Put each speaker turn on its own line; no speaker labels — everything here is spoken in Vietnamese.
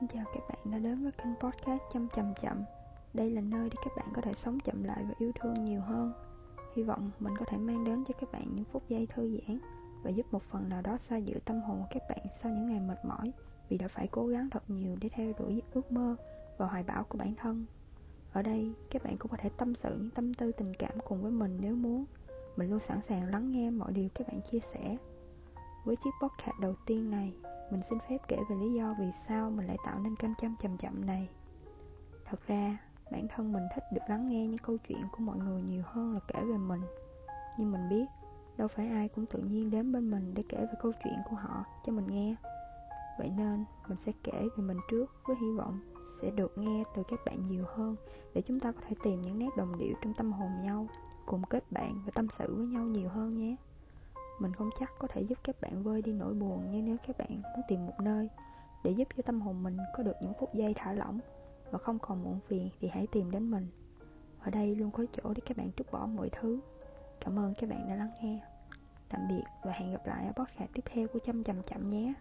Xin chào các bạn đã đến với kênh podcast Chăm Chậm Chậm. Đây là nơi để các bạn có thể sống chậm lại và yêu thương nhiều hơn. Hy vọng mình có thể mang đến cho các bạn những phút giây thư giãn Và giúp một phần nào đó xoa dịu tâm hồn của các bạn sau những ngày mệt mỏi Vì đã phải cố gắng thật nhiều để theo đuổi ước mơ và hoài bão của bản thân. Ở đây các bạn cũng có thể tâm sự những tâm tư tình cảm cùng với mình nếu muốn. Mình luôn sẵn sàng lắng nghe mọi điều các bạn chia sẻ. Với chiếc podcast đầu tiên này, mình xin phép kể về lý do vì sao mình lại tạo nên kênh chăm chậm chậm này. Thật ra, bản thân mình thích được lắng nghe những câu chuyện của mọi người nhiều hơn là kể về mình. Nhưng mình biết, đâu phải ai cũng tự nhiên đến bên mình để kể về câu chuyện của họ cho mình nghe. Vậy nên, mình sẽ kể về mình trước với hy vọng sẽ được nghe từ các bạn nhiều hơn để chúng ta có thể tìm những nét đồng điệu trong tâm hồn nhau, cùng kết bạn và tâm sự với nhau nhiều hơn nhé. Mình không chắc có thể giúp các bạn vơi đi nỗi buồn Nhưng nếu các bạn muốn tìm một nơi Để giúp cho tâm hồn mình có được những phút giây thả lỏng Và không còn muộn phiền Thì hãy tìm đến mình. Ở đây luôn có chỗ để các bạn trút bỏ mọi thứ. Cảm ơn các bạn đã lắng nghe. Tạm biệt và hẹn gặp lại ở podcast tiếp theo của Chăm Chậm Chậm nhé.